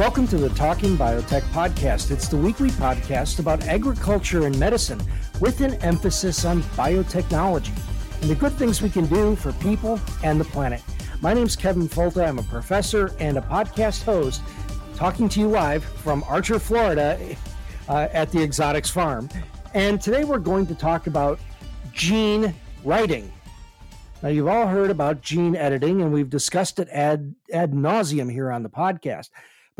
Welcome to the Talking Biotech podcast. It's the weekly podcast about agriculture and medicine with an emphasis on biotechnology and the good things we can do for people and the planet. My name's Kevin Folta. I'm a professor and a podcast host talking to you live from Archer, Florida uh, at the Exotics Farm. And today we're going to talk about gene writing. Now, you've all heard about gene editing, and we've discussed it ad, ad nauseum here on the podcast.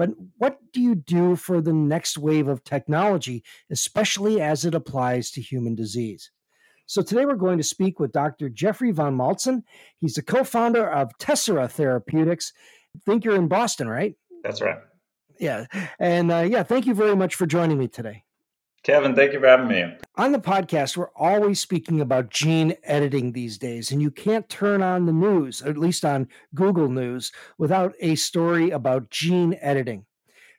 But what do you do for the next wave of technology, especially as it applies to human disease? So today we're going to speak with Dr. Jeffrey von Maltzen. He's the co-founder of Tessera Therapeutics. I think you're in Boston, right? That's right. Yeah. And uh, yeah, thank you very much for joining me today. Kevin, thank you for having me. On the podcast, we're always speaking about gene editing these days, and you can't turn on the news, at least on Google News, without a story about gene editing.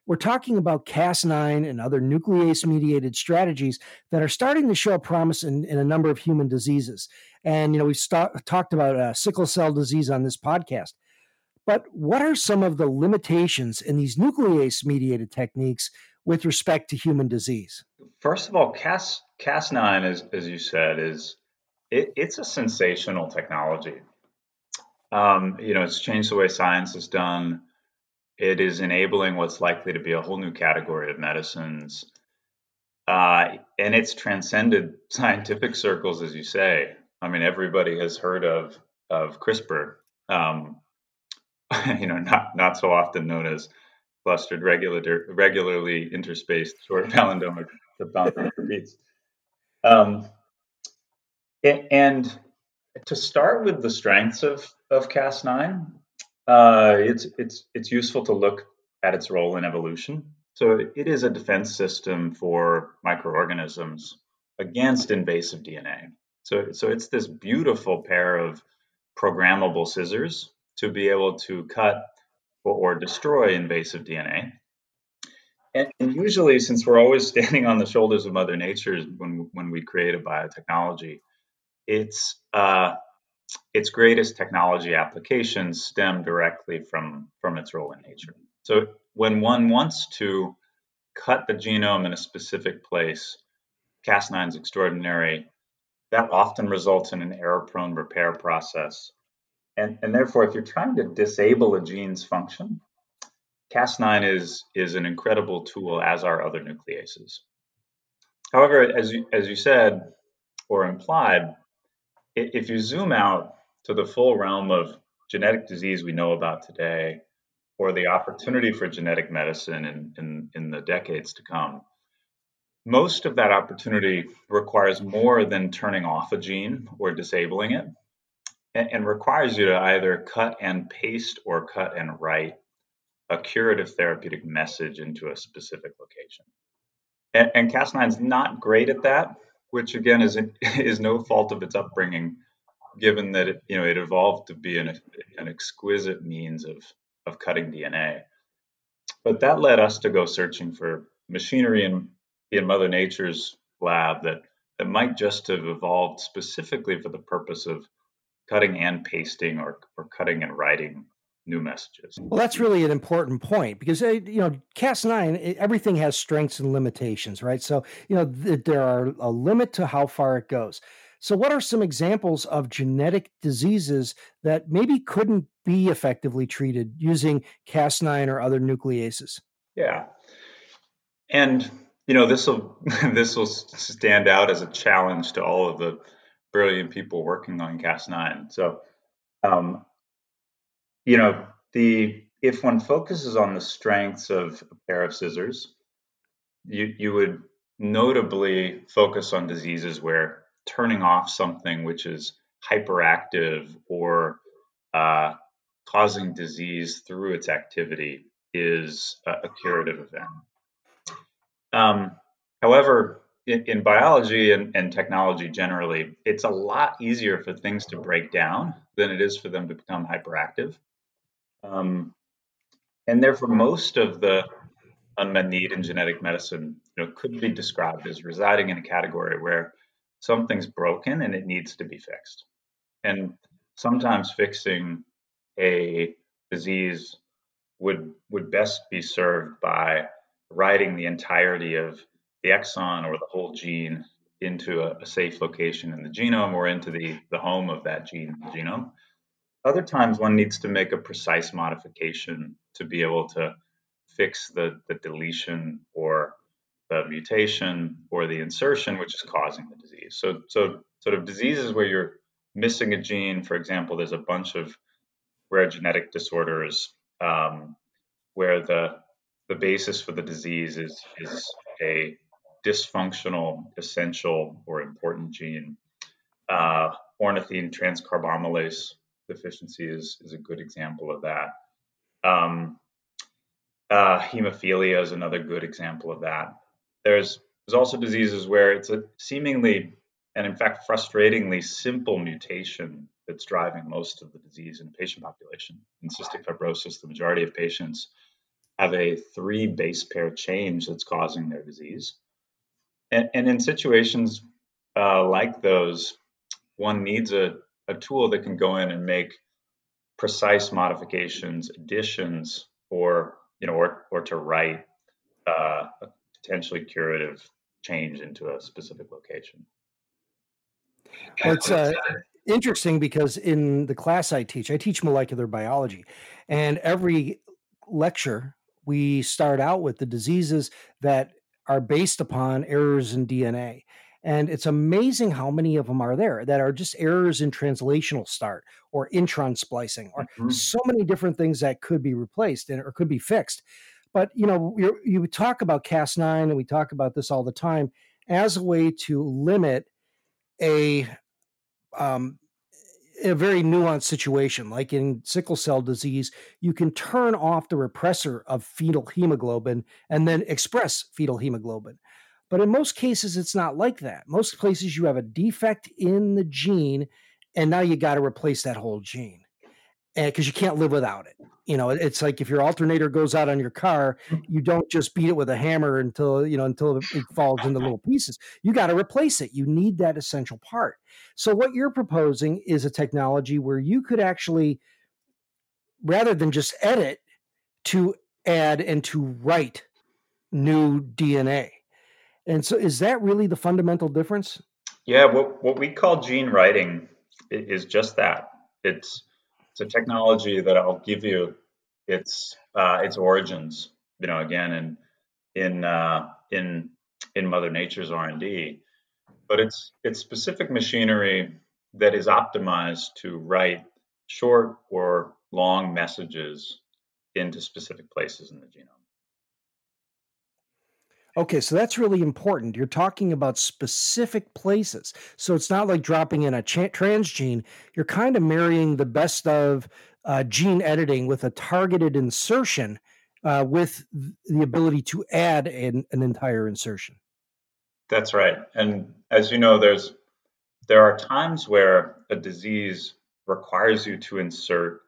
We're talking about Cas9 and other nuclease mediated strategies that are starting to show promise in, in a number of human diseases. And, you know, we've st- talked about uh, sickle cell disease on this podcast. But what are some of the limitations in these nuclease mediated techniques with respect to human disease? First of all, Cas Cas9, as as you said, is it, it's a sensational technology. Um, you know, it's changed the way science is done. It is enabling what's likely to be a whole new category of medicines, uh, and it's transcended scientific circles, as you say. I mean, everybody has heard of of CRISPR. Um, you know, not not so often known as clustered regular, regularly interspaced short palindromic the palindromic repeats. Um, and to start with the strengths of of Cas9, uh, it's it's it's useful to look at its role in evolution. So it is a defense system for microorganisms against invasive DNA. So so it's this beautiful pair of programmable scissors to be able to cut or, destroy invasive DNA. And, and, usually, since we're always standing on the shoulders of Mother Nature when when we create a biotechnology, its uh, its greatest technology applications stem directly from from its role in nature. So when one wants to cut the genome in a specific place, Cas9 is extraordinary. That often results in an error-prone repair process and, and therefore, if you're trying to disable a gene's function, Cas9 is, is an incredible tool, as are other nucleases. However, as you, as you said or implied, if you zoom out to the full realm of genetic disease we know about today, or the opportunity for genetic medicine in, in, in the decades to come, most of that opportunity requires more than turning off a gene or disabling it and, and requires you to either cut and paste or cut and write a curative therapeutic message into a specific location. And, and Cas9 is not great at that, which again is is no fault of its upbringing, given that it you know it evolved to be an, an exquisite means of of cutting DNA. But that led us to go searching for machinery in in Mother Nature's lab that that might just have evolved specifically for the purpose of cutting and pasting or, or cutting and writing new messages. Well, that's really an important point because uh, you know Cas9 everything has strengths and limitations, right? So you know th- there are a limit to how far it goes. So, what are some examples of genetic diseases that maybe couldn't be effectively treated using Cas9 or other nucleases? Yeah, and you know this will this will stand out as a challenge to all of the brilliant people working on Cas9. So, um, you know, the if one focuses on the strengths of a pair of scissors, you you would notably focus on diseases where turning off something which is hyperactive or uh, causing disease through its activity is a, a curative event. Um, however, in, biology and, and, technology generally, it's a lot easier for things to break down than it is for them to become hyperactive. Um, and therefore, most of the unmet need in genetic medicine you know, could be described as residing in a category where something's broken and it needs to be fixed. And sometimes fixing a disease would would best be served by writing the entirety of the exon or the whole gene into a, a, safe location in the genome or into the, the home of that gene in the genome. Other times one needs to make a precise modification to be able to fix the, the deletion or the mutation or the insertion which is causing the disease. So so sort of diseases where you're missing a gene, for example, there's a bunch of rare genetic disorders um, where the the basis for the disease is is a dysfunctional, essential, or important gene. Uh, ornithine transcarbamylase deficiency is, is a good example of that. Um, uh, hemophilia is another good example of that. There's there's also diseases where it's a seemingly and in fact frustratingly simple mutation that's driving most of the disease in the patient population. In cystic fibrosis, the majority of patients have a three base pair change that's causing their disease. And, and in situations uh, like those, one needs a, a tool that can go in and make precise modifications, additions, or you know, or or to write uh, a potentially curative change into a specific location. It's uh, interesting because in the class I teach, I teach molecular biology, and every lecture we start out with the diseases that are based upon errors in DNA. And it's amazing how many of them are there that are just errors in translational start or intron splicing or mm-hmm. so many different things that could be replaced and, or could be fixed. But you know, you talk about Cas9 and we talk about this all the time as a way to limit a um, a very nuanced situation. Like in sickle cell disease, you can turn off the repressor of fetal hemoglobin and then express fetal hemoglobin. But in most cases, it's not like that. Most places, you have a defect in the gene, and now you got to replace that whole gene Eh, because you can't live without it. You know, it's like if your alternator goes out on your car, mm. you don't just beat it with a hammer until you know until it falls into little pieces. You got to replace it. You need that essential part. So what you're proposing is a technology where you could actually, rather than just edit, to add and to write new DNA. And so, is that really the fundamental difference? Yeah, what what we call gene writing is just that. It's a technology that I'll give you its uh, its origins. You know, again, in in uh, in in Mother Nature's R and D, but it's it's specific machinery that is optimized to write short or long messages into specific places in the genome. Okay, so that's really important. You're talking about specific places. So it's not like dropping in a transgene. You're kind of marrying the best of uh, gene editing with a targeted insertion uh, with the ability to add an, an entire insertion. That's right. And as you know, there's there are times where a disease requires you to insert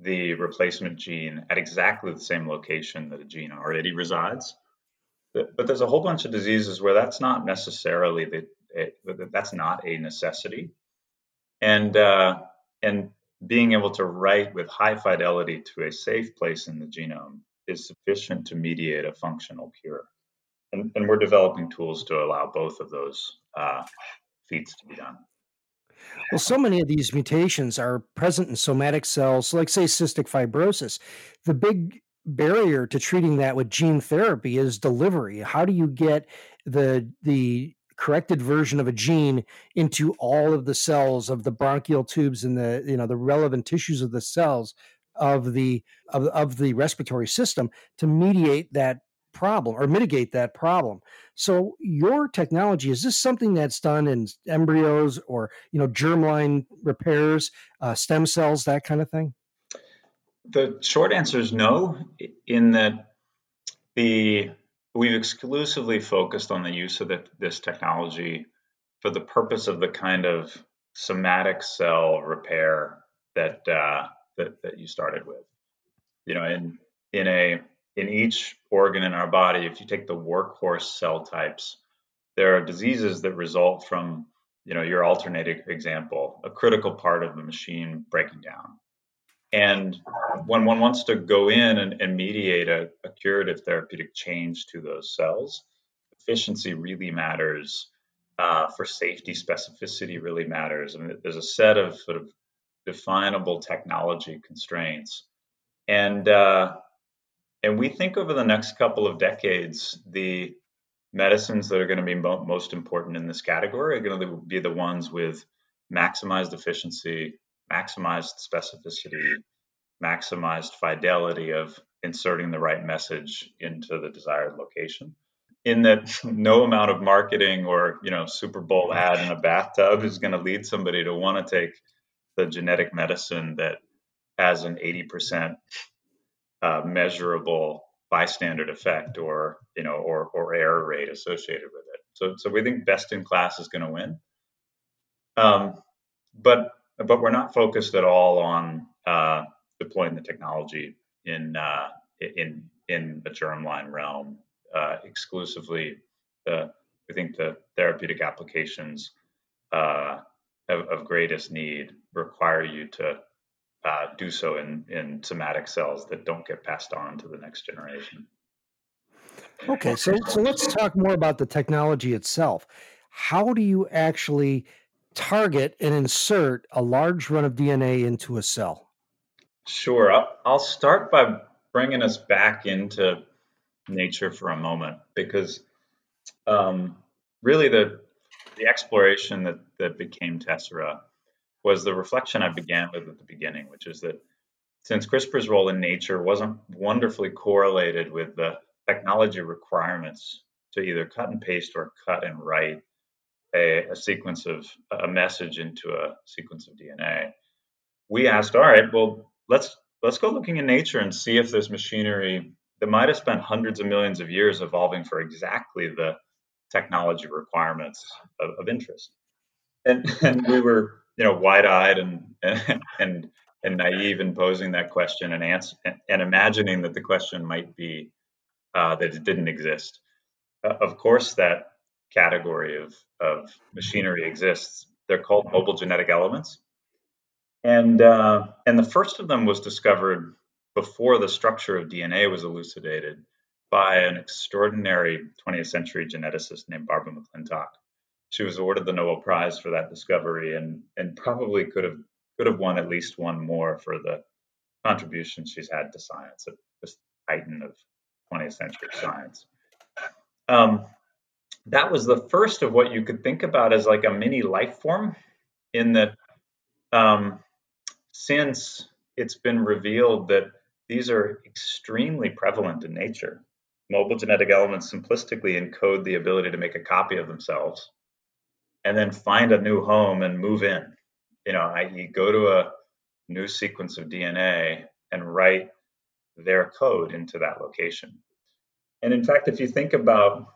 the replacement gene at exactly the same location that a gene already resides. But there's a whole bunch of diseases where that's not necessarily the that's not a necessity, and uh, and being able to write with high fidelity to a safe place in the genome is sufficient to mediate a functional cure. And, and we're developing tools to allow both of those uh, feats to be done. Well, so many of these mutations are present in somatic cells, like say cystic fibrosis. The big barrier to treating that with gene therapy is delivery. How do you get the the corrected version of a gene into all of the cells of the bronchial tubes and the you know the relevant tissues of the cells of the of, of the respiratory system to mediate that problem or mitigate that problem. So your technology is this something that's done in embryos or you know germline repairs, uh, stem cells, that kind of thing? The short answer is no. In that the we've exclusively focused on the use of the, this technology for the purpose of the kind of somatic cell repair that uh, that, that you started with. You know, in in a in each organ in our body, if you take the workhorse cell types, there are diseases that result from, you know, your alternating example, a critical part of the machine breaking down. And when one wants to go in and, and mediate a, a, curative therapeutic change to those cells, efficiency really matters. Uh, for safety, specificity really matters. I mean, there's a set of sort of definable technology constraints, and uh, and we think over the next couple of decades, the medicines that are going to be mo- most important in this category are going to be the ones with maximized efficiency, maximized specificity, maximized fidelity of inserting the right message into the desired location. In that no amount of marketing or you know Super Bowl ad in a bathtub is going to lead somebody to want to take the genetic medicine that has an 80% uh, measurable bystander effect or you know or or error rate associated with it. So so we think best in class is going to win. Um, but but we're not focused at all on uh, deploying the technology in uh, in in the germline realm uh, exclusively. The we think the therapeutic applications uh, of, of greatest need require you to uh, do so in, in somatic cells that don't get passed on to the next generation. Okay, so, so let's talk more about the technology itself. How do you actually target and insert a large run of DNA into a cell? Sure. I'll, start by bringing us back into nature for a moment because um, really the the exploration that, that became Tessera was the reflection I began with at the beginning, which is that since CRISPR's role in nature wasn't wonderfully correlated with the technology requirements to either cut and paste or cut and write a, a sequence of a message into a sequence of DNA, we asked, all right, well, let's let's go looking in nature and see if there's machinery that might have spent hundreds of millions of years evolving for exactly the technology requirements of, of interest. And, and we were you know, wide-eyed and and and naive in posing that question and answer and imagining that the question might be uh, that it didn't exist. Uh, of course, that category of of machinery exists. They're called mobile genetic elements, and uh, and the first of them was discovered before the structure of DNA was elucidated by an extraordinary 20th century geneticist named Barbara McClintock she was awarded the Nobel Prize for that discovery, and and probably could have could have won at least one more for the contribution she's had to science, this titan of 20th century science. Um, that was the first of what you could think about as like a mini life form, in that um, since it's been revealed that these are extremely prevalent in nature. Mobile genetic elements simplistically encode the ability to make a copy of themselves and then find a new home and move in. You know, i.e., go to a new sequence of DNA and write their code into that location. And in fact, if you think about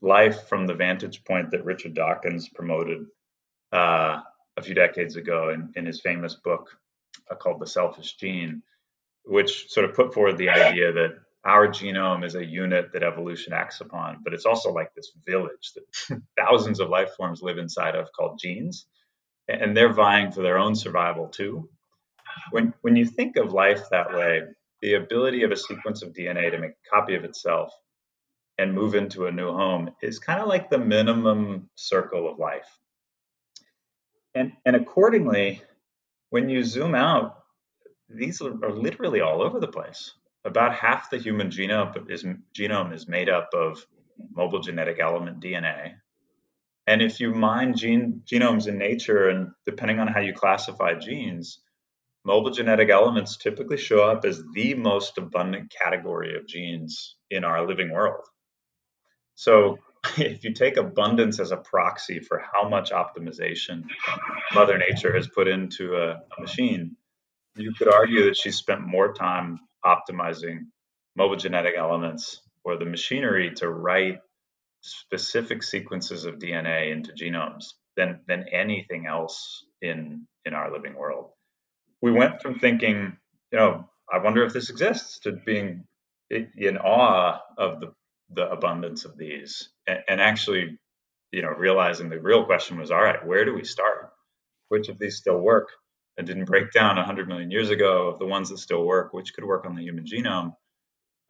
life from the vantage point that Richard Dawkins promoted uh, a few decades ago in, in his famous book uh, called The Selfish Gene, which sort of put forward the idea that our genome is a unit that evolution acts upon, but it's also like this village that thousands of life forms live inside of called genes, and they're vying for their own survival too. When when you think of life that way, the ability of a sequence of DNA to make a copy of itself and move into a new home is kind of like the minimum circle of life. And and accordingly, when you zoom out, these are, literally all over the place about half the human genome is genome is made up of mobile genetic element DNA. And if you mine gene genomes in nature, and depending on how you classify genes, mobile genetic elements typically show up as the most abundant category of genes in our living world. So, if you take abundance as a proxy for how much optimization Mother Nature has put into a, a machine, you could argue that she spent more time optimizing mobile genetic elements or the machinery to write specific sequences of DNA into genomes than than anything else in in our living world. We went from thinking, you know, I wonder if this exists, to being in awe of the the abundance of these, and, and actually, you know, realizing the real question was, all right, where do we start? Which of these still work? And didn't break down 100 million years ago of the ones that still work, which could work on the human genome.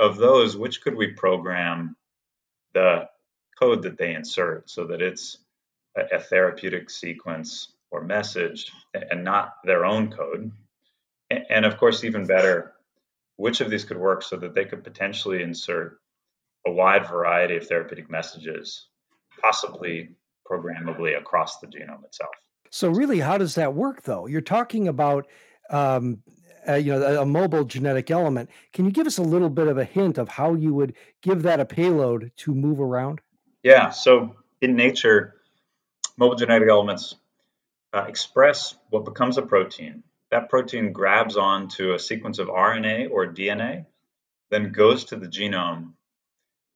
Of those, which could we program the code that they insert so that it's a, a therapeutic sequence or message and not their own code. And, and of course, even better, which of these could work so that they could potentially insert a wide variety of therapeutic messages, possibly programmably across the genome itself. So, really, how does that work, though? You're talking about um, uh, you know a, a mobile genetic element. Can you give us a little bit of a hint of how you would give that a payload to move around? Yeah. So in nature, mobile genetic elements uh, express what becomes a protein. That protein grabs onto a sequence of RNA or DNA, then goes to the genome.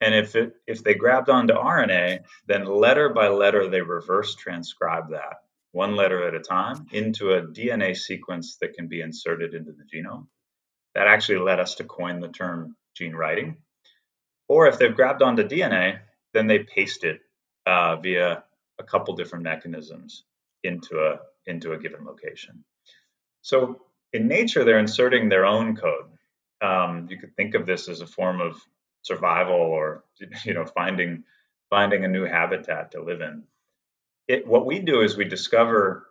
And if it if they grabbed onto RNA, then letter by letter they reverse transcribe that one letter at a time into a DNA sequence that can be inserted into the genome. That actually led us to coin the term gene writing. Or if they've grabbed onto DNA, then they paste it uh, via a couple different mechanisms into a into a given location. So in nature, they're inserting their own code. Um, you could think of this as a form of survival, or you know, finding finding a new habitat to live in. It, what we do is we discover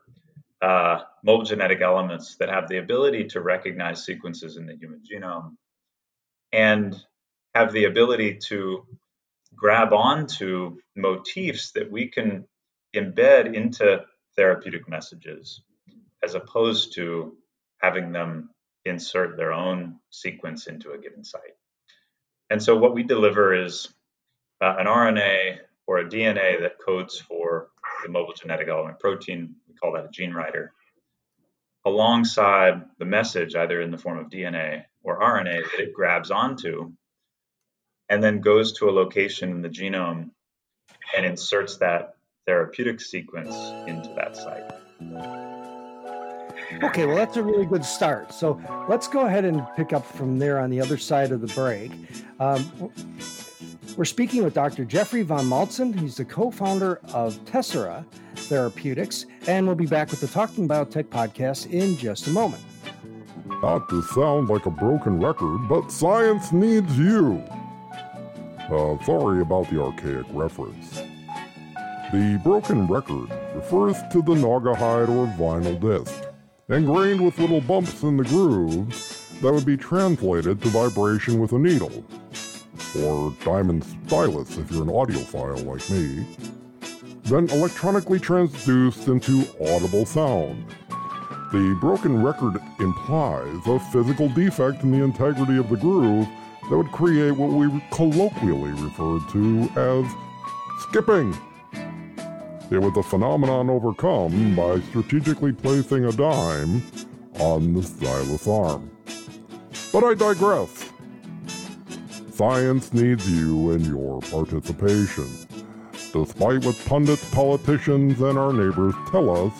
uh, mobile genetic elements that have the ability to recognize sequences in the human genome and have the ability to grab onto motifs that we can embed into therapeutic messages as opposed to having them insert their own sequence into a given site. And so what we deliver is uh, an RNA or a DNA that codes for the mobile genetic element protein. We call that a gene writer. Alongside the message, either in the form of DNA or RNA, that it grabs onto and then goes to a location in the genome and inserts that therapeutic sequence into that site. Okay, well, that's a really good start. So let's go ahead and pick up from there on the other side of the break. Um, we're speaking with Dr. Jeffrey von Maltzen. He's the co founder of Tessera Therapeutics, and we'll be back with the Talking Biotech podcast in just a moment. Not to sound like a broken record, but science needs you. Uh, sorry about the archaic reference. The broken record refers to the Naugahyde or vinyl disc, ingrained with little bumps in the grooves that would be translated to vibration with a needle, or diamond stylus if you're an audiophile like me, then electronically transduced into audible sound. The broken record implies a physical defect in the integrity of the groove that would create what we colloquially refer to as skipping. It was a phenomenon overcome by strategically placing a dime on the stylus arm. But I digress. Science needs you and your participation. Despite what pundits, politicians, and our neighbors tell us,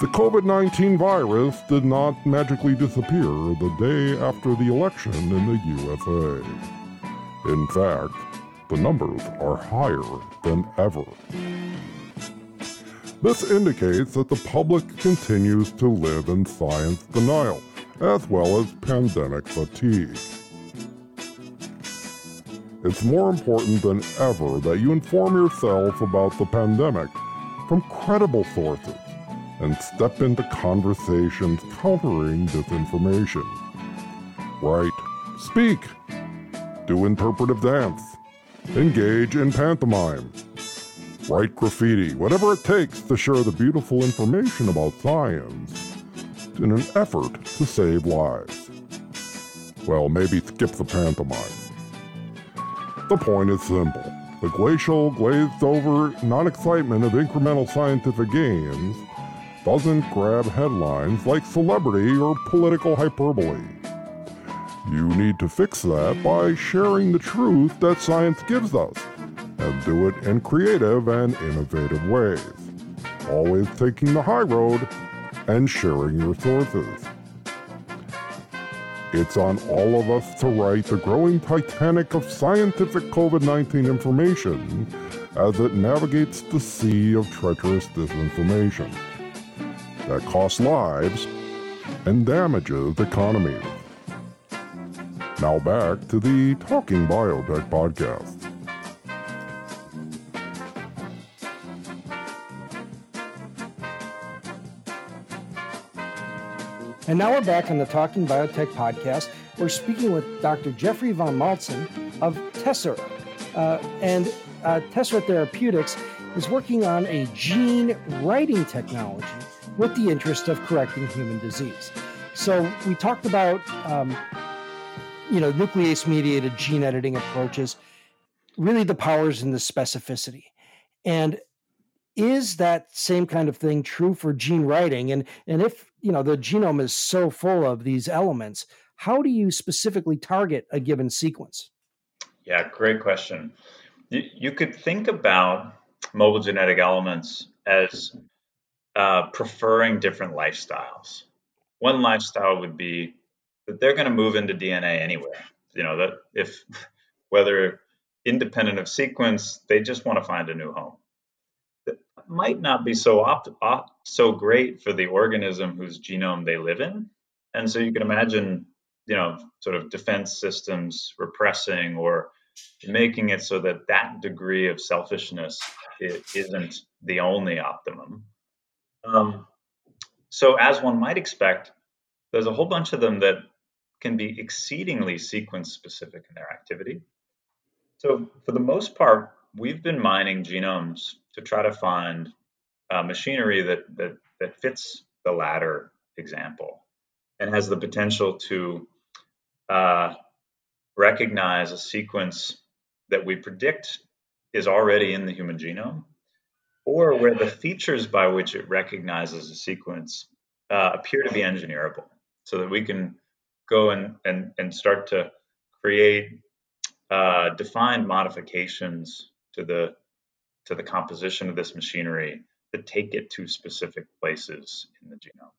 the COVID 19 virus did not magically disappear the day after the election in the USA. In fact, the numbers are higher than ever. This indicates that the public continues to live in science denial, as well as pandemic fatigue. It's more important than ever that you inform yourself about the pandemic from credible sources and step into conversations countering disinformation. Write, speak, do interpretive dance, engage in pantomime, write graffiti, whatever it takes to share the beautiful information about science in an effort to save lives. Well, maybe skip the pantomime. The point is simple. The glacial, glazed over non excitement of incremental scientific gains doesn't grab headlines like celebrity or political hyperbole. You need to fix that by sharing the truth that science gives us and do it in creative and innovative ways. Always taking the high road and sharing your sources. It's on all of us to right the growing Titanic of scientific COVID 19 information as it navigates the sea of treacherous disinformation that costs lives and damages economies. Now back to the Talking Biotech podcast. And now we're back on the Talking Biotech podcast. We're speaking with Dr. Jeffrey von Maltzen of Tessera. Uh, and uh, Tessera Therapeutics is working on a gene writing technology with the interest of correcting human disease. So we talked about, um, you know, nuclease mediated gene editing approaches, really the powers and the specificity. And is that same kind of thing true for gene writing? And, and if you know the genome is so full of these elements how do you specifically target a given sequence? Yeah great question. You, could think about mobile genetic elements as uh, preferring different lifestyles. One lifestyle would be that they're going to move into dna anywhere. You know that if whether independent of sequence they just want to find a new home might not be so opt, so great for the organism whose genome they live in. And so you can imagine, you know, sort of defense systems repressing or making it so that that degree of selfishness isn't the only optimum. Um, so, as one might expect, there's a whole bunch of them that can be exceedingly sequence specific in their activity. So, for the most part, we've been mining genomes to try to find uh, machinery that, that that fits the latter example and has the potential to uh, recognize a sequence that we predict is already in the human genome, or where the features by which it recognizes a sequence uh, appear to be engineerable, so that we can go and, and, and start to create uh, defined modifications to the to the composition of this machinery to take it to specific places in the genome.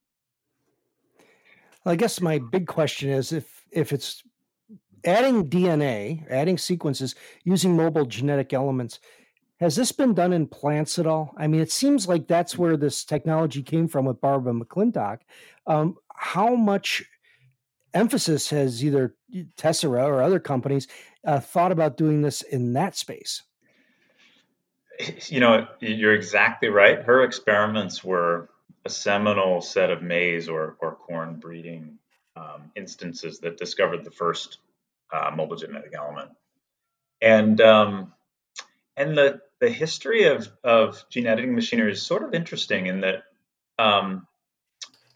I guess my big question is if if it's adding DNA, adding sequences using mobile genetic elements, has this been done in plants at all? I mean, it seems like that's where this technology came from with Barbara McClintock. Um, how much emphasis has either Tessera or other companies uh, thought about doing this in that space? You know, you're exactly right. Her experiments were a seminal set of maize or, or corn breeding um, instances that discovered the first uh, mobile genetic element. And um, and the the history of of gene editing machinery is sort of interesting in that um,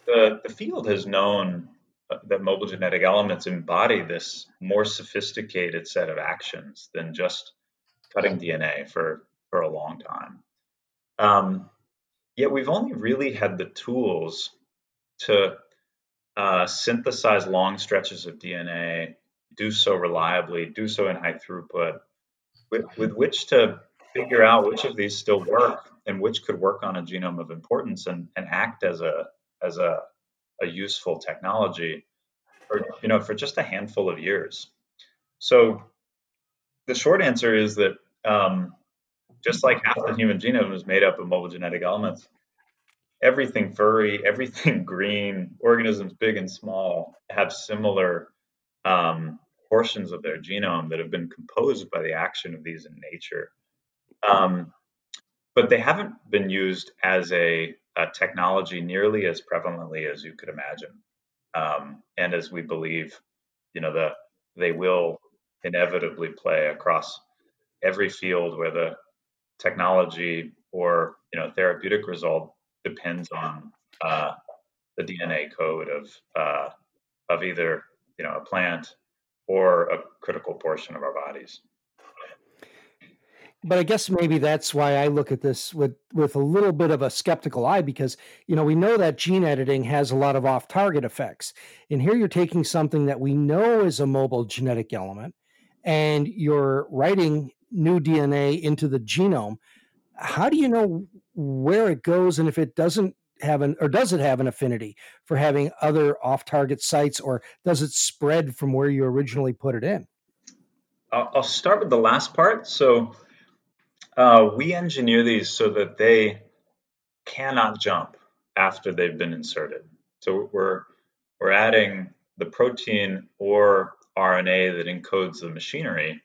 the the field has known uh, that mobile genetic elements embody this more sophisticated set of actions than just cutting DNA for for a long time. Um, yet we've only really had the tools to uh, synthesize long stretches of DNA, do so reliably, do so in high throughput, with, with which to figure out which of these still work and which could work on a genome of importance and, and act as a as a, a useful technology for you know for just a handful of years. So the short answer is that um, just like half the human genome is made up of mobile genetic elements, everything furry, everything green, organisms big and small have similar um, portions of their genome that have been composed by the action of these in nature. Um, but they haven't been used as a, a, technology nearly as prevalently as you could imagine. Um, and as we believe, you know, the, they will inevitably play across every field where the technology or you know therapeutic result depends on uh, the DNA code of uh, of either you know a plant or a critical portion of our bodies. But I guess maybe that's why I look at this with with a little bit of a skeptical eye because you know we know that gene editing has a lot of off target effects, and here you're taking something that we know is a mobile genetic element, and you're writing new DNA into the genome. How do you know where it goes, and if it doesn't have an or does it have an affinity for having other off target sites, or does it spread from where you originally put it in? I'll start with the last part. So uh, we engineer these so that they cannot jump after they've been inserted. So we're we're adding the protein or RNA that encodes the machinery,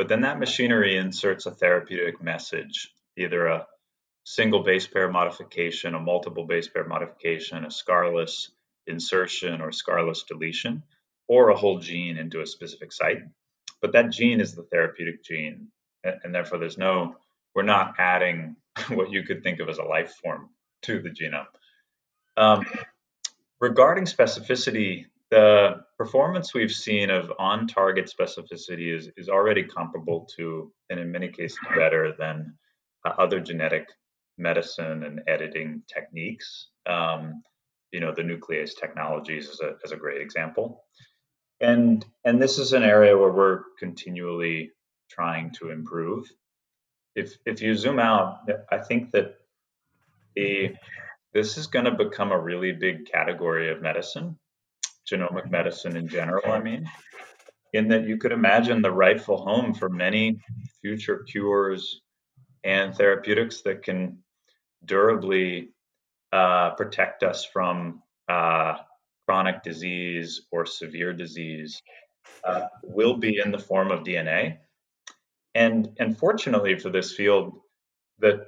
but then that machinery inserts a therapeutic message, either a single base pair modification, a multiple base pair modification, a scarless insertion or scarless deletion, or a whole gene into a specific site. But that gene is the therapeutic gene, and therefore there's no we're not adding what you could think of as a life form to the genome. Um, regarding specificity, the performance we've seen of on target specificity is, is already comparable to, and in many cases better than uh, other genetic medicine and editing techniques. Um, you know, the nuclease technologies is a, is a great example. And, and this is an area where we're continually trying to improve if if you zoom out, I think that the this is going to become a really big category of medicine, genomic medicine in general. I mean, in that you could imagine the rightful home for many future cures and therapeutics that can durably uh, protect us from uh, chronic disease or severe disease uh, will be in the form of DNA. And, and fortunately for this field, the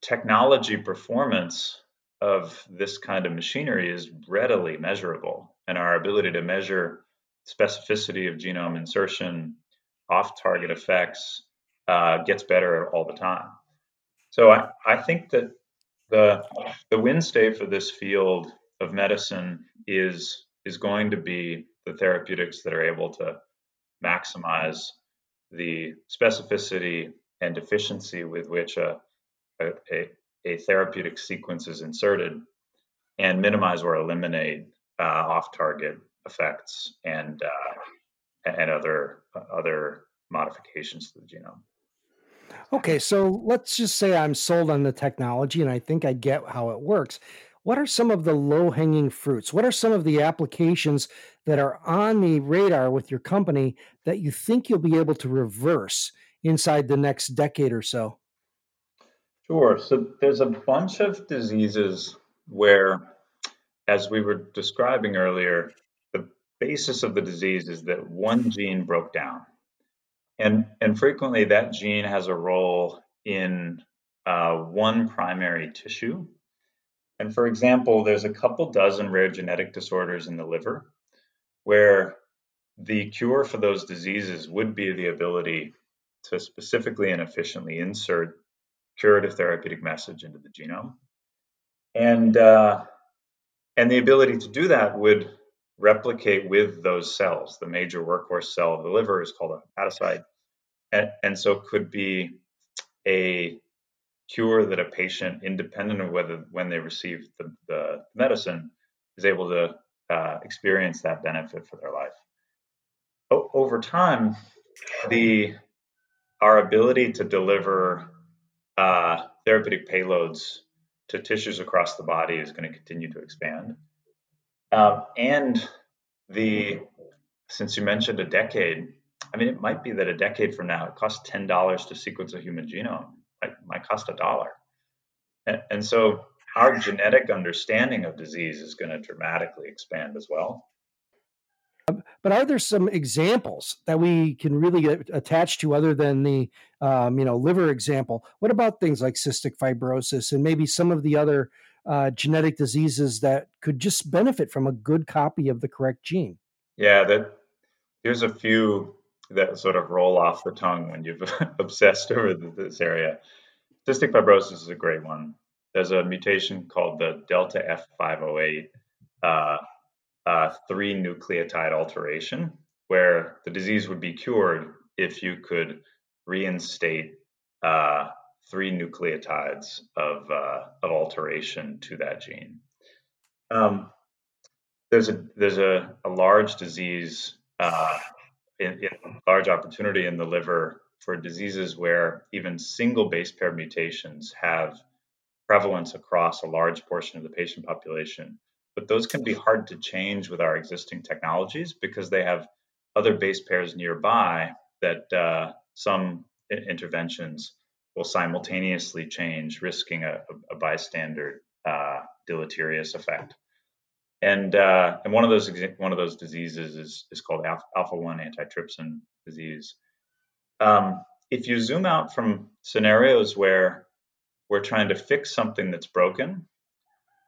technology performance of this kind of machinery is readily measurable, and our ability to measure specificity of genome insertion, off target effects, uh, gets better all the time. So I, I think that the, the win-stay for this field of medicine is, is going to be the therapeutics that are able to maximize the specificity and efficiency with which a, a therapeutic sequence is inserted and minimize or eliminate uh, off-target effects and uh, and other other modifications to the genome. Okay, so let's just say I'm sold on the technology and I think I get how it works. What are some of the low hanging fruits? What are some of the applications that are on the radar with your company that you think you'll be able to reverse inside the next decade or so? Sure. So there's a bunch of diseases where, as we were describing earlier, the basis of the disease is that one gene broke down. And, and frequently that gene has a role in uh, one primary tissue and for example, there's a couple dozen rare genetic disorders in the liver where the cure for those diseases would be the ability to specifically and efficiently insert curative therapeutic message into the genome. And, uh, and the ability to do that would replicate with those cells. The major workhorse cell of the liver is called a hepatocyte. And, and so could be a cure that a patient, independent of whether when they receive the, the medicine, is able to uh, experience that benefit for their life. O- over time, the our ability to deliver uh, therapeutic payloads to tissues across the body is going to continue to expand. Um, and the since you mentioned a decade, I mean, it might be that a decade from now it costs ten dollars to sequence a human genome might, might cost a dollar. And, and so our genetic understanding of disease is going to dramatically expand as well. Um, but are there some examples that we can really attach to other than the um, you know liver example? What about things like cystic fibrosis and maybe some of the other uh, genetic diseases that could just benefit from a good copy of the correct gene? Yeah, that here's a few that sort of roll off the tongue when you've obsessed over this area. Cystic fibrosis is a great one. there's a mutation called the delta F508 uh, uh, three nucleotide alteration, where the disease would be cured if you could reinstate uh, three nucleotides of, uh, of alteration to that gene. Um, there's a there's a, a large disease, uh, in, in large opportunity in the liver for diseases where even single base pair mutations have prevalence across a large portion of the patient population. But those can be hard to change with our existing technologies because they have other base pairs nearby that uh, some interventions will simultaneously change, risking a, a bystander uh, deleterious effect. And uh, and one of those one of those diseases is is called alpha one antitrypsin disease. Um, if you zoom out from scenarios where we're trying to fix something that's broken,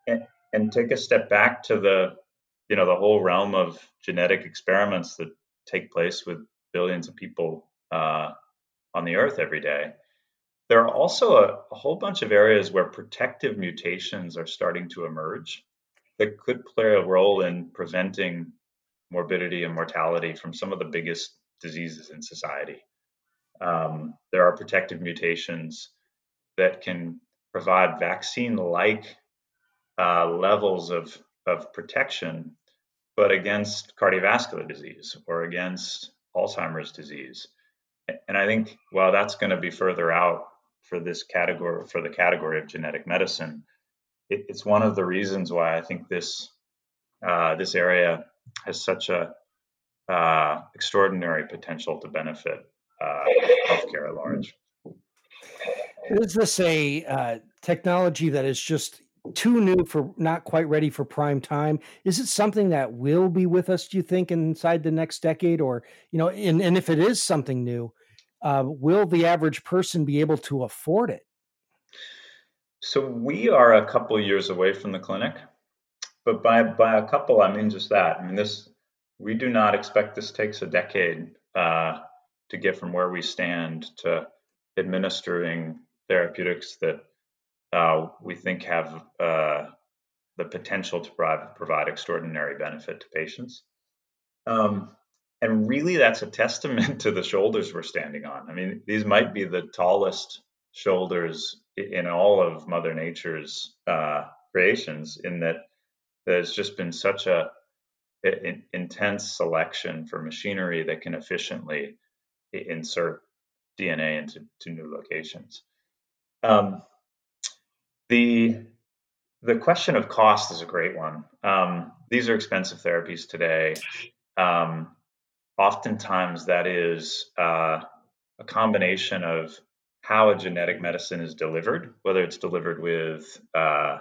and, and take a step back to the you know the whole realm of genetic experiments that take place with billions of people uh, on the earth every day. There are also a, a, whole bunch of areas where protective mutations are starting to emerge that could play a role in preventing morbidity and mortality from some of the biggest diseases in society. Um, there are protective mutations that can provide vaccine like uh, levels of, of protection, but against cardiovascular disease or against Alzheimer's disease. And I think while that's going to be further out for this category, for the category of genetic medicine, it, it's one of the reasons why I think this uh, this area has such a uh, extraordinary potential to benefit uh, healthcare at large. Is this a uh, technology that is just too new for not quite ready for prime time? Is it something that will be with us, do you think, inside the next decade? Or, you know, and, and if it is something new, uh, will the average person be able to afford it? So we are a couple years away from the clinic, but by by a couple I mean just that. I mean this we do not expect this takes a decade uh, to get from where we stand to administering therapeutics that uh, we think have uh, the potential to provide, extraordinary benefit to patients. Um, and really, that's a testament to the shoulders we're standing on. I mean, these might be the tallest shoulders in all of Mother Nature's uh, creations, in that there's just been such a, a intense selection for machinery that can efficiently insert DNA into to new locations. Um, the the question of cost is a great one. Um, these are expensive therapies today. Um, oftentimes, that is uh, a combination of how a genetic medicine is delivered, whether it's delivered with uh,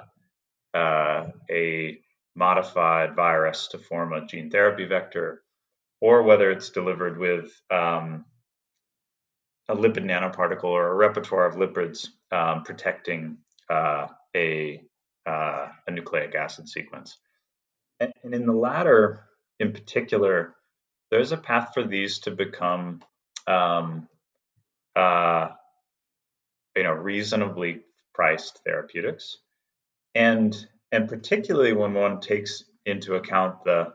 uh, a modified virus to form a gene therapy vector, or whether it's delivered with um, a lipid nanoparticle or a repertoire of lipids um, protecting uh, a, uh, a nucleic acid sequence. And, and, in the latter, in particular, there's a path for these to become um, uh, you know reasonably priced therapeutics and and particularly when one takes into account the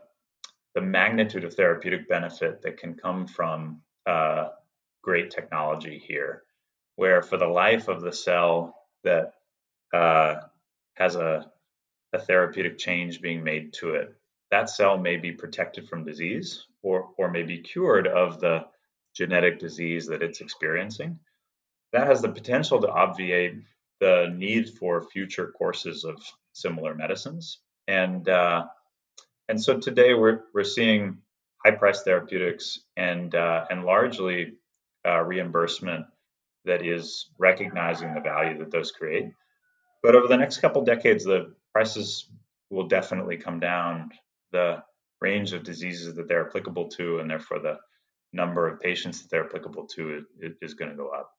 the magnitude of therapeutic benefit that can come from uh, great technology here where for the life of the cell that uh, has a, a therapeutic change being made to it that cell may be protected from disease or or may be cured of the genetic disease that it's experiencing that has the potential to obviate the need for future courses of similar medicines. And uh, and so today we're we're seeing high price therapeutics and uh, and largely uh, reimbursement that is recognizing the value that those create. But over the next couple decades, the prices will definitely come down. The range of diseases that they're applicable to, and therefore the number of patients that they're applicable to, is, is going to go up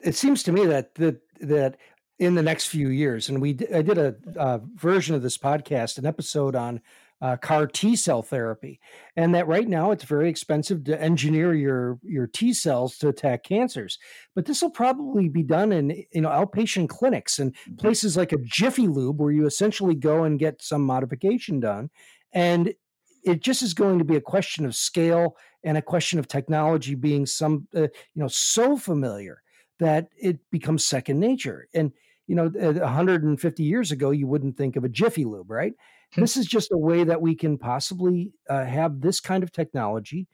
it seems to me that that that in the next few years, and we I did a, a version of this podcast, an episode on uh, CAR T cell therapy, and that right now it's very expensive to engineer your your T cells to attack cancers. But this will probably be done in you know outpatient clinics and mm-hmm. places like a Jiffy Lube, where you essentially go and get some modification done, and it just is going to be a question of scale and a question of technology being some uh, you know so familiar that it becomes second nature and you know 150 years ago you wouldn't think of a jiffy lube right. This is just a way that we can possibly uh, have this kind of technology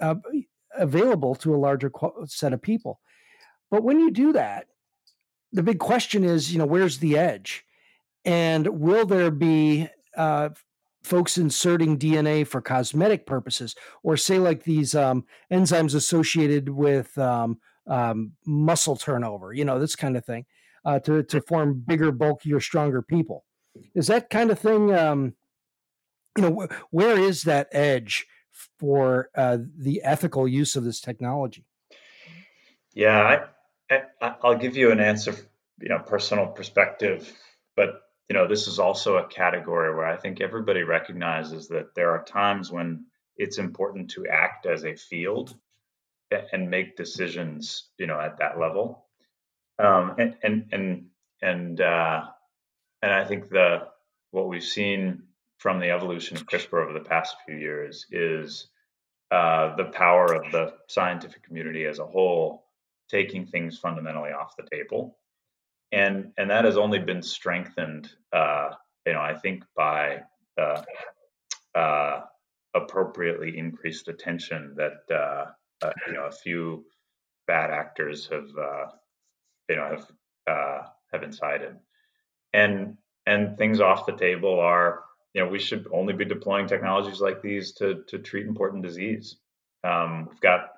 uh, available to a larger set of people. But when you do that the big question is you know where's the edge? And will there be uh, folks inserting DNA for cosmetic purposes, or say like these um, enzymes associated with um, um, muscle turnover, you know, this kind of thing, uh, to to form bigger, bulkier, stronger people. Is that kind of thing? Um, you know, wh- where is that edge for uh, the ethical use of this technology? Yeah, I, I, I'll give you an answer, you know, personal perspective, but you know, this is also a category where I think everybody recognizes that there are times when it's important to act as a field and make decisions, you know, at that level. Um, and and and and uh, and I think the what we've seen from the evolution of CRISPR over the past few years is uh, the power of the scientific community as a whole taking things fundamentally off the table. And and that has only been strengthened, uh, you know, I think by uh, uh, appropriately increased attention that uh, uh, you know a few bad actors have you know have have incited, and and things off the table are you know we should only be deploying technologies like these to to treat important disease. Um, we've got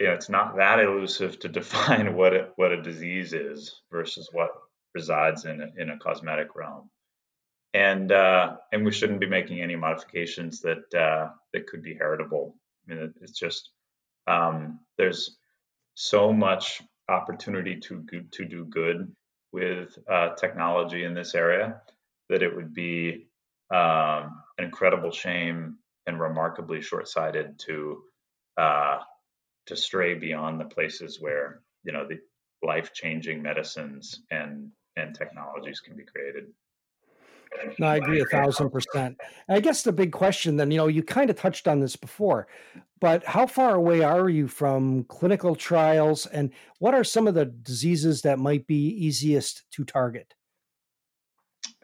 you know, it's not that elusive to define what a, what a disease is versus what resides in a, in a cosmetic realm. And uh, and we shouldn't be making any modifications that uh, that could be heritable. I mean, it's just um, there's so much opportunity to to do good with uh, technology in this area that it would be um, an incredible shame and remarkably short-sighted to uh, to stray beyond the places where you know the life-changing medicines and and technologies can be created. No, I agree a thousand percent. I guess the big question then, you know, you kind of touched on this before, but how far away are you from clinical trials and what are some of the diseases that might be easiest to target?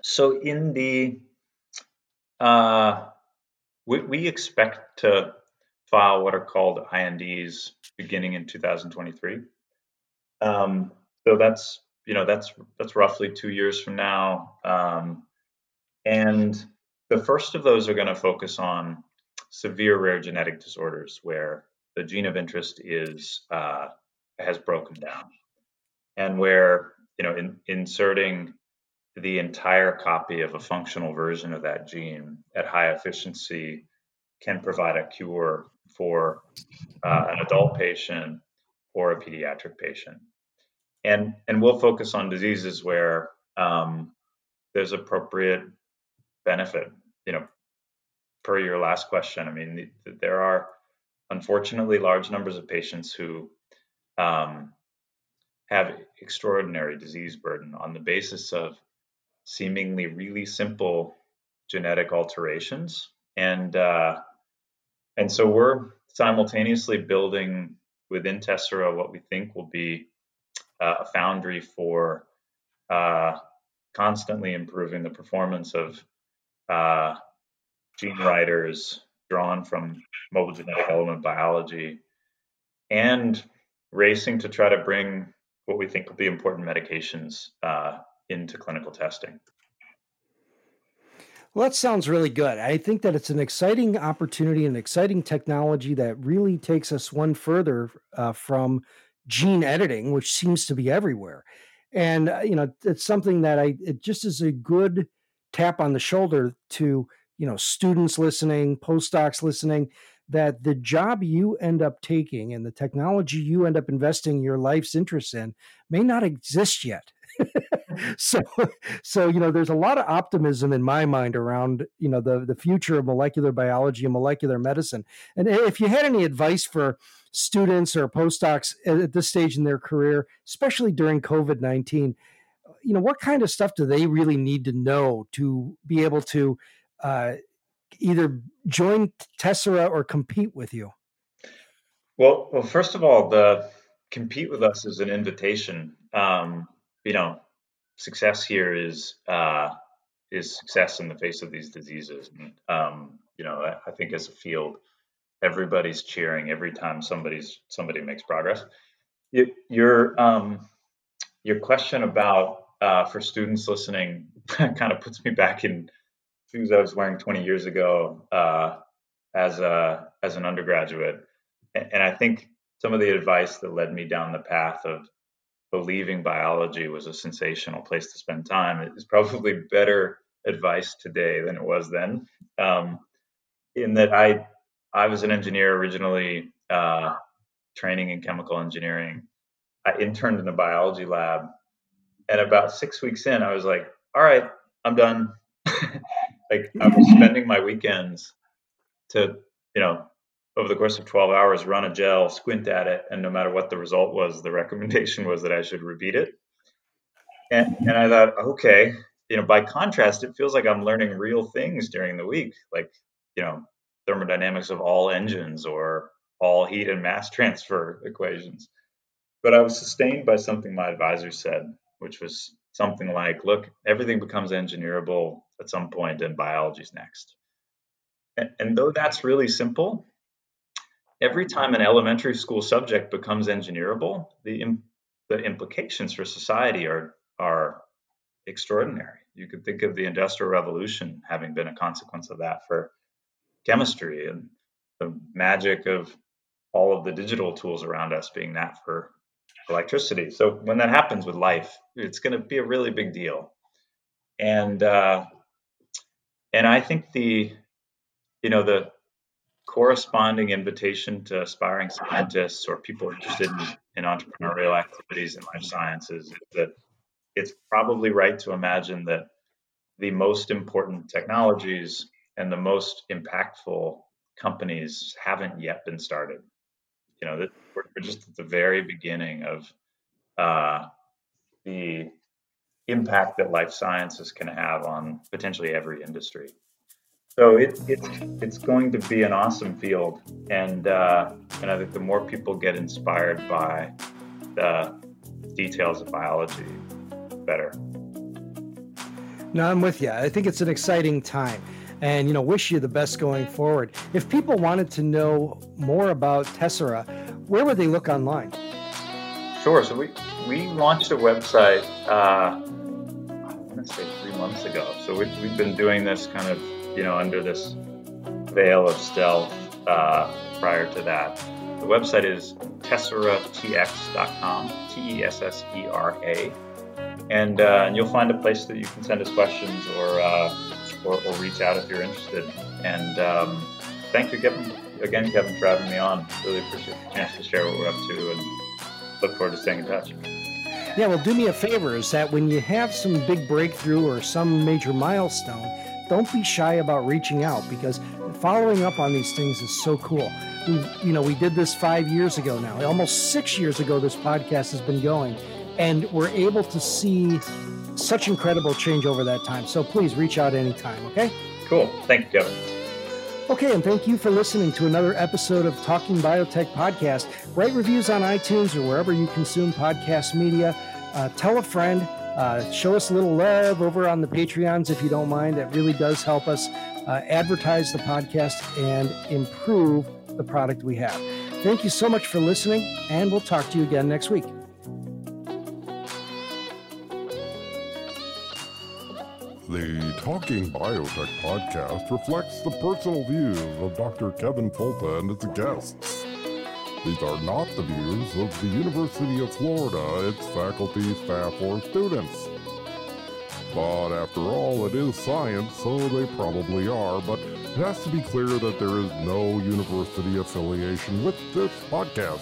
So in the uh we, we expect to file what are called INDs beginning in 2023. Um, so that's you know that's that's roughly two years from now, um, and the first of those are going to focus on severe rare genetic disorders where the gene of interest is uh, has broken down, and where you know in, inserting the entire copy of a functional version of that gene at high efficiency can provide a cure for uh, an adult patient or a pediatric patient. And, and we'll focus on diseases where um, there's appropriate benefit. You know, per your last question, I mean, there are unfortunately large numbers of patients who um, have extraordinary disease burden on the basis of seemingly really simple genetic alterations. And uh, and so we're simultaneously building within Tessera what we think will be uh, a foundry for uh, constantly improving the performance of uh, gene writers drawn from mobile genetic element biology and racing to try to bring what we think will be important medications uh, into clinical testing. Well, that sounds really good. I think that it's an exciting opportunity, an exciting technology that really takes us one further uh, from gene editing, which seems to be everywhere. And uh, you know, it's something that I it just is a good tap on the shoulder to you know students listening, postdocs listening. That the job you end up taking and the technology you end up investing your life's interest in may not exist yet. Mm-hmm. so so you know there's a lot of optimism in my mind around you know the the future of molecular biology and molecular medicine and if you had any advice for students or postdocs at this stage in their career especially during covid-19 you know what kind of stuff do they really need to know to be able to uh, either join tessera or compete with you well well first of all the compete with us is an invitation um, you know success here is uh, is success in the face of these diseases. Um, you know, I, I, think as a field, everybody's cheering every time somebody's somebody makes progress. Your um, your question about uh, for students listening kind of puts me back in shoes I was wearing 20 years ago uh, as a as an undergraduate, and, and I think some of the advice that led me down the path of believing biology was a sensational place to spend time is probably better advice today than it was then. Um, in that I I was an engineer originally, uh, training in chemical engineering. I interned in a biology lab, and about six weeks in, I was like, "All right, I'm done." like I was spending my weekends to you know over the course of 12 hours, run a gel, squint at it, and no matter what the result was, the recommendation was that I should repeat it. And, and I thought, okay, you know, by contrast, it feels like I'm learning real things during the week, like, you know, thermodynamics of all engines or all heat and mass transfer equations. But I was sustained by something my advisor said, which was something like, look, everything becomes engineerable at some point and biology's next. And, and though that's really simple, every time an elementary school subject becomes engineerable, the the implications for society are are extraordinary. You could think of the Industrial Revolution having been a consequence of that for chemistry and the magic of all of the digital tools around us being that for electricity. So when that happens with life, it's going to be a really big deal. And uh, and I think the you know the corresponding invitation to aspiring scientists or people interested in, in entrepreneurial activities in life sciences is that it's probably right to imagine that the most important technologies and the most impactful companies haven't yet been started. You know, we're just at the very beginning of uh, the impact that life sciences can have on potentially every industry. So it, it's it's going to be an awesome field, and uh, and I think the more people get inspired by the details of biology, better. No, I'm with you. I think it's an exciting time, and you know, wish you the best going forward. If people wanted to know more about Tessera, where would they look online? Sure. So we we launched a website. Uh, I want to say three months ago. So we, we've been doing this kind of you know, under this veil of stealth uh, prior to that. The website is tesseratx.com, T E S S E R A. And, uh, and you'll find a place that you can send us questions or, uh, or, or, reach out if you're interested. And um, thank you, Kevin, again, Kevin, for having me on. Really appreciate the chance to share what we're up to and look forward to staying in touch. Yeah, well, do me a favor is that when you have some big breakthrough or some major milestone, don't be shy about reaching out because following up on these things is so cool. We, you know, we did this five years ago now. Almost six years ago, this podcast has been going, and we're able to see such incredible change over that time. So please reach out anytime. Okay. Cool. Thank you, Kevin. Okay, and thank you for listening to another episode of Talking Biotech Podcast. Write reviews on iTunes or wherever you consume podcast media. Uh, tell a friend uh, show us a little love over on the Patreons if you don't mind. That really does help us uh, advertise the podcast and improve the product we have. Thank you so much for listening, and we'll talk to you again next week. The Talking Biotech podcast reflects the personal views of Dr. Kevin Folta and its guests. These are not the views of the University of Florida, its faculty, staff, or students. But after all, it is science, so they probably are, but it has to be clear that there is no university affiliation with this podcast.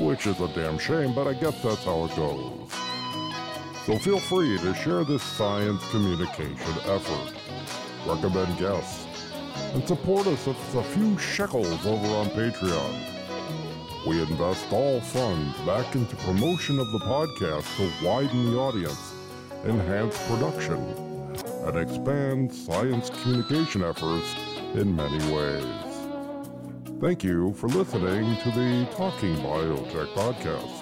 Which is a damn shame, but I guess that's how it goes. So feel free to share this science communication effort, recommend guests, and support us with a few shekels over on Patreon. We invest all funds back into promotion of the podcast to widen the audience, enhance production, and expand science communication efforts in many ways. Thank you for listening to the Talking Biotech podcast.